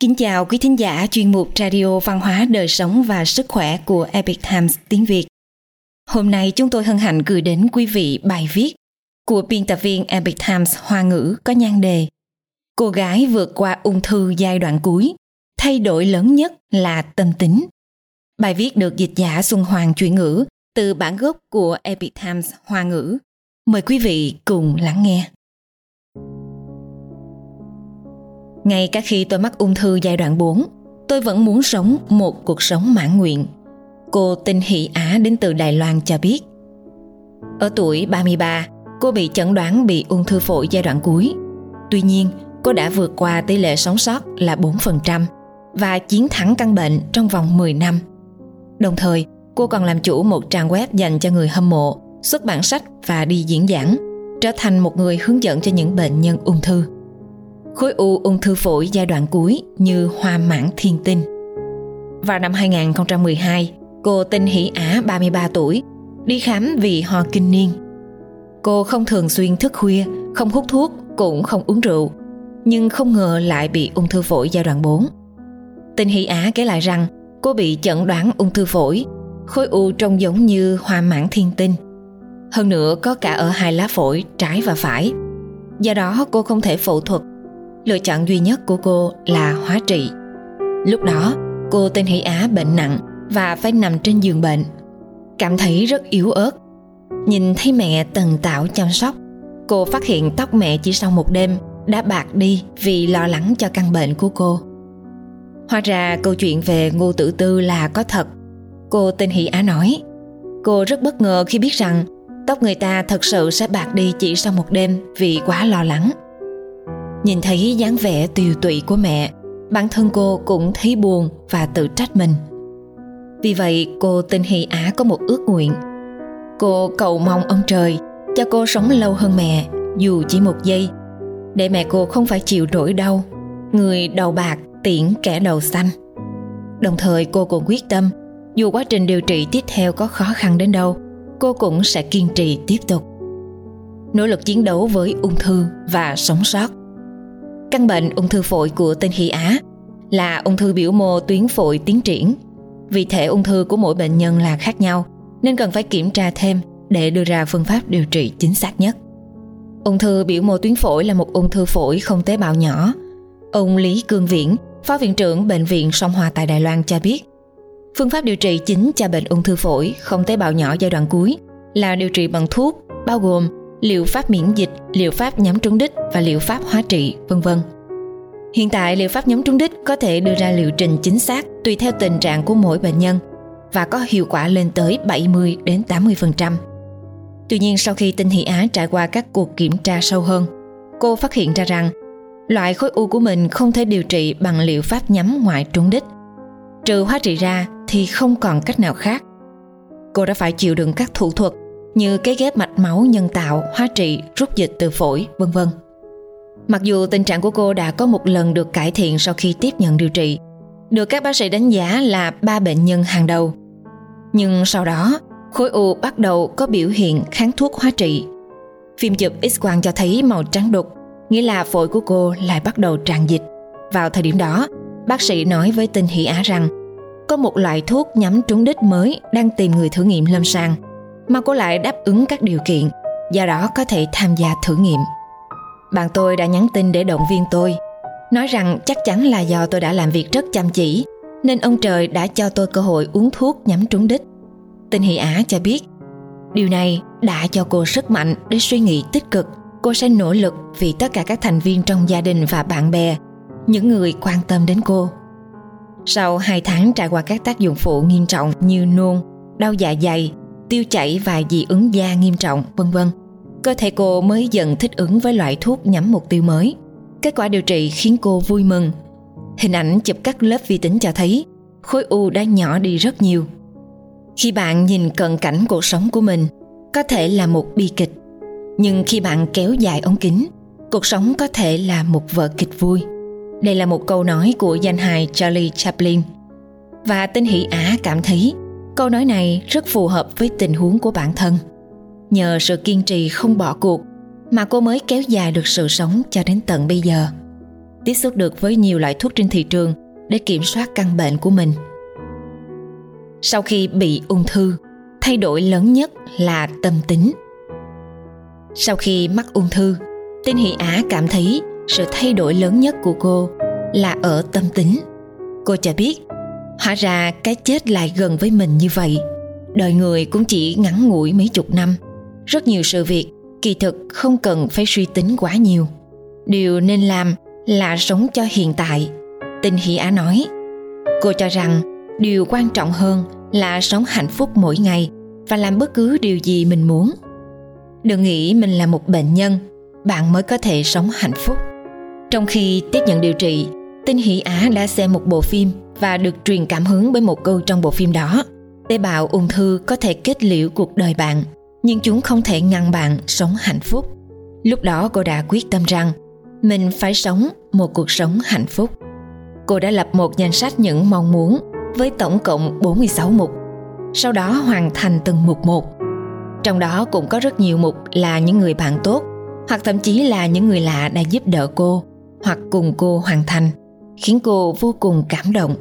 Kính chào quý thính giả chuyên mục Radio Văn hóa Đời sống và Sức khỏe của Epic Times tiếng Việt. Hôm nay chúng tôi hân hạnh gửi đến quý vị bài viết của biên tập viên Epic Times Hoa ngữ có nhan đề Cô gái vượt qua ung thư giai đoạn cuối, thay đổi lớn nhất là tâm tính. Bài viết được dịch giả Xuân Hoàng chuyển ngữ từ bản gốc của Epic Times Hoa ngữ. Mời quý vị cùng lắng nghe. Ngay cả khi tôi mắc ung thư giai đoạn 4, tôi vẫn muốn sống một cuộc sống mãn nguyện. Cô Tinh Hỷ Á đến từ Đài Loan cho biết. Ở tuổi 33, cô bị chẩn đoán bị ung thư phổi giai đoạn cuối. Tuy nhiên, cô đã vượt qua tỷ lệ sống sót là 4% và chiến thắng căn bệnh trong vòng 10 năm. Đồng thời, cô còn làm chủ một trang web dành cho người hâm mộ, xuất bản sách và đi diễn giảng, trở thành một người hướng dẫn cho những bệnh nhân ung thư khối u ung thư phổi giai đoạn cuối như hoa mãn thiên tinh. Vào năm 2012, cô tinh Hỷ Á 33 tuổi, đi khám vì ho kinh niên. Cô không thường xuyên thức khuya, không hút thuốc, cũng không uống rượu, nhưng không ngờ lại bị ung thư phổi giai đoạn 4. tinh Hỷ Á kể lại rằng cô bị chẩn đoán ung thư phổi, khối u trông giống như hoa mãn thiên tinh. Hơn nữa có cả ở hai lá phổi trái và phải. Do đó cô không thể phẫu thuật lựa chọn duy nhất của cô là hóa trị. Lúc đó, cô tên Hỷ Á bệnh nặng và phải nằm trên giường bệnh. Cảm thấy rất yếu ớt. Nhìn thấy mẹ tần tạo chăm sóc, cô phát hiện tóc mẹ chỉ sau một đêm đã bạc đi vì lo lắng cho căn bệnh của cô. Hóa ra câu chuyện về Ngô Tử Tư là có thật. Cô tên Hỷ Á nói, cô rất bất ngờ khi biết rằng tóc người ta thật sự sẽ bạc đi chỉ sau một đêm vì quá lo lắng. Nhìn thấy dáng vẻ tiều tụy của mẹ, bản thân cô cũng thấy buồn và tự trách mình. Vì vậy cô tên Hy Á có một ước nguyện. Cô cầu mong ông trời cho cô sống lâu hơn mẹ dù chỉ một giây để mẹ cô không phải chịu nỗi đau người đầu bạc tiễn kẻ đầu xanh đồng thời cô cũng quyết tâm dù quá trình điều trị tiếp theo có khó khăn đến đâu cô cũng sẽ kiên trì tiếp tục nỗ lực chiến đấu với ung thư và sống sót Căn bệnh ung thư phổi của tên Hy Á là ung thư biểu mô tuyến phổi tiến triển. Vì thể ung thư của mỗi bệnh nhân là khác nhau nên cần phải kiểm tra thêm để đưa ra phương pháp điều trị chính xác nhất. Ung thư biểu mô tuyến phổi là một ung thư phổi không tế bào nhỏ. Ông Lý Cương Viễn, Phó Viện trưởng Bệnh viện Song Hòa tại Đài Loan cho biết, phương pháp điều trị chính cho bệnh ung thư phổi không tế bào nhỏ giai đoạn cuối là điều trị bằng thuốc, bao gồm liệu pháp miễn dịch, liệu pháp nhắm trúng đích và liệu pháp hóa trị, vân vân. Hiện tại liệu pháp nhắm trúng đích có thể đưa ra liệu trình chính xác tùy theo tình trạng của mỗi bệnh nhân và có hiệu quả lên tới 70 đến 80%. Tuy nhiên sau khi Tinh Hỷ Á trải qua các cuộc kiểm tra sâu hơn, cô phát hiện ra rằng loại khối u của mình không thể điều trị bằng liệu pháp nhắm ngoại trúng đích. Trừ hóa trị ra thì không còn cách nào khác. Cô đã phải chịu đựng các thủ thuật như cái ghép mạch máu nhân tạo, hóa trị, rút dịch từ phổi, vân vân. Mặc dù tình trạng của cô đã có một lần được cải thiện sau khi tiếp nhận điều trị, được các bác sĩ đánh giá là ba bệnh nhân hàng đầu. Nhưng sau đó, khối u bắt đầu có biểu hiện kháng thuốc hóa trị. Phim chụp X-quang cho thấy màu trắng đục, nghĩa là phổi của cô lại bắt đầu tràn dịch. Vào thời điểm đó, bác sĩ nói với Tinh Hỷ Á rằng có một loại thuốc nhắm trúng đích mới đang tìm người thử nghiệm lâm sàng – mà cô lại đáp ứng các điều kiện, do đó có thể tham gia thử nghiệm. Bạn tôi đã nhắn tin để động viên tôi, nói rằng chắc chắn là do tôi đã làm việc rất chăm chỉ, nên ông trời đã cho tôi cơ hội uống thuốc nhắm trúng đích. Tinh Hỷ Á cho biết, điều này đã cho cô sức mạnh để suy nghĩ tích cực. Cô sẽ nỗ lực vì tất cả các thành viên trong gia đình và bạn bè, những người quan tâm đến cô. Sau 2 tháng trải qua các tác dụng phụ nghiêm trọng như nôn, đau dạ dày, tiêu chảy và dị ứng da nghiêm trọng, vân vân. Cơ thể cô mới dần thích ứng với loại thuốc nhắm mục tiêu mới. Kết quả điều trị khiến cô vui mừng. Hình ảnh chụp các lớp vi tính cho thấy khối u đã nhỏ đi rất nhiều. Khi bạn nhìn cận cảnh cuộc sống của mình, có thể là một bi kịch. Nhưng khi bạn kéo dài ống kính, cuộc sống có thể là một vở kịch vui. Đây là một câu nói của danh hài Charlie Chaplin. Và tên Hỷ Á cảm thấy Câu nói này rất phù hợp với tình huống của bản thân. Nhờ sự kiên trì không bỏ cuộc mà cô mới kéo dài được sự sống cho đến tận bây giờ. tiếp xúc được với nhiều loại thuốc trên thị trường để kiểm soát căn bệnh của mình. Sau khi bị ung thư, thay đổi lớn nhất là tâm tính. Sau khi mắc ung thư, Tinh Hỷ Á cảm thấy sự thay đổi lớn nhất của cô là ở tâm tính. Cô cho biết, hóa ra cái chết lại gần với mình như vậy. Đời người cũng chỉ ngắn ngủi mấy chục năm. Rất nhiều sự việc kỳ thực không cần phải suy tính quá nhiều. Điều nên làm là sống cho hiện tại. Tinh Hỷ Á nói, cô cho rằng điều quan trọng hơn là sống hạnh phúc mỗi ngày và làm bất cứ điều gì mình muốn đừng nghĩ mình là một bệnh nhân bạn mới có thể sống hạnh phúc trong khi tiếp nhận điều trị tinh hỷ á đã xem một bộ phim và được truyền cảm hứng bởi một câu trong bộ phim đó. Tế bào ung thư có thể kết liễu cuộc đời bạn nhưng chúng không thể ngăn bạn sống hạnh phúc. Lúc đó cô đã quyết tâm rằng mình phải sống một cuộc sống hạnh phúc. Cô đã lập một danh sách những mong muốn với tổng cộng 46 mục sau đó hoàn thành từng mục một. Trong đó cũng có rất nhiều mục là những người bạn tốt hoặc thậm chí là những người lạ đã giúp đỡ cô hoặc cùng cô hoàn thành, khiến cô vô cùng cảm động.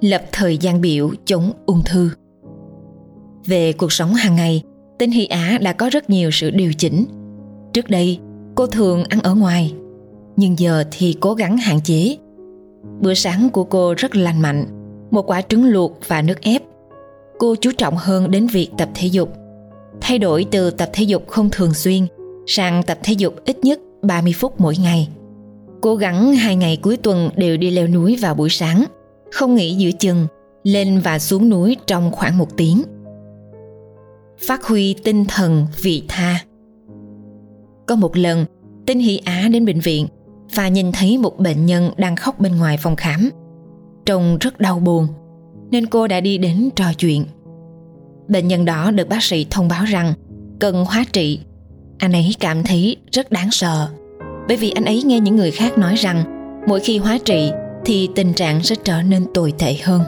Lập thời gian biểu chống ung thư. Về cuộc sống hàng ngày, Tinh Hy Á đã có rất nhiều sự điều chỉnh. Trước đây, cô thường ăn ở ngoài, nhưng giờ thì cố gắng hạn chế. Bữa sáng của cô rất lành mạnh, một quả trứng luộc và nước ép cô chú trọng hơn đến việc tập thể dục. Thay đổi từ tập thể dục không thường xuyên sang tập thể dục ít nhất 30 phút mỗi ngày. Cố gắng hai ngày cuối tuần đều đi leo núi vào buổi sáng, không nghỉ giữa chừng, lên và xuống núi trong khoảng một tiếng. Phát huy tinh thần vị tha Có một lần, Tinh Hỷ Á đến bệnh viện và nhìn thấy một bệnh nhân đang khóc bên ngoài phòng khám. Trông rất đau buồn nên cô đã đi đến trò chuyện. Bệnh nhân đó được bác sĩ thông báo rằng cần hóa trị. Anh ấy cảm thấy rất đáng sợ bởi vì anh ấy nghe những người khác nói rằng mỗi khi hóa trị thì tình trạng sẽ trở nên tồi tệ hơn.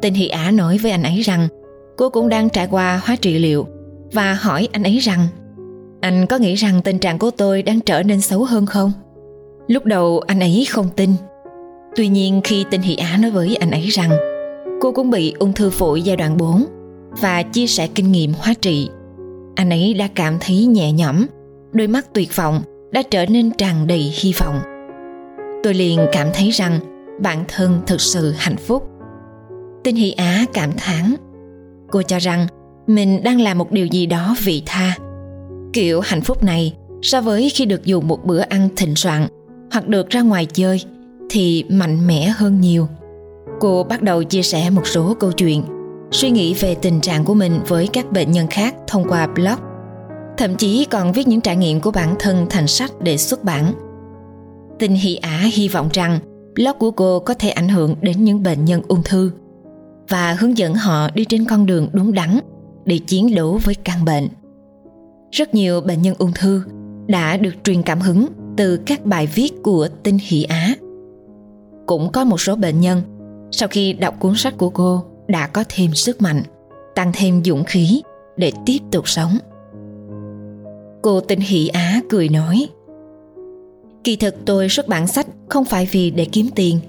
Tình Hy Á nói với anh ấy rằng cô cũng đang trải qua hóa trị liệu và hỏi anh ấy rằng anh có nghĩ rằng tình trạng của tôi đang trở nên xấu hơn không? Lúc đầu anh ấy không tin. Tuy nhiên khi Tinh Hỷ Á nói với anh ấy rằng Cô cũng bị ung thư phổi giai đoạn 4 và chia sẻ kinh nghiệm hóa trị. Anh ấy đã cảm thấy nhẹ nhõm, đôi mắt tuyệt vọng đã trở nên tràn đầy hy vọng. Tôi liền cảm thấy rằng bản thân thực sự hạnh phúc. Tinh Hy Á cảm thán. Cô cho rằng mình đang làm một điều gì đó vị tha. Kiểu hạnh phúc này, so với khi được dùng một bữa ăn thịnh soạn hoặc được ra ngoài chơi thì mạnh mẽ hơn nhiều cô bắt đầu chia sẻ một số câu chuyện, suy nghĩ về tình trạng của mình với các bệnh nhân khác thông qua blog thậm chí còn viết những trải nghiệm của bản thân thành sách để xuất bản Tình Hy Á hy vọng rằng blog của cô có thể ảnh hưởng đến những bệnh nhân ung thư và hướng dẫn họ đi trên con đường đúng đắn để chiến đấu với căn bệnh. Rất nhiều bệnh nhân ung thư đã được truyền cảm hứng từ các bài viết của Tinh Hỷ Á. Cũng có một số bệnh nhân, sau khi đọc cuốn sách của cô, đã có thêm sức mạnh, tăng thêm dũng khí để tiếp tục sống cô tinh hỷ á cười nói kỳ thực tôi xuất bản sách không phải vì để kiếm tiền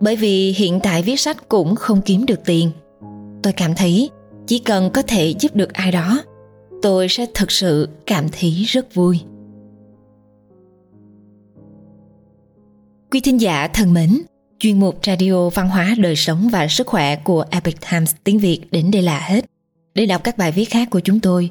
bởi vì hiện tại viết sách cũng không kiếm được tiền tôi cảm thấy chỉ cần có thể giúp được ai đó tôi sẽ thực sự cảm thấy rất vui quý thính giả thân mến Chuyên mục Radio Văn hóa Đời sống và Sức khỏe của Epic Times tiếng Việt đến đây là hết. Để đọc các bài viết khác của chúng tôi,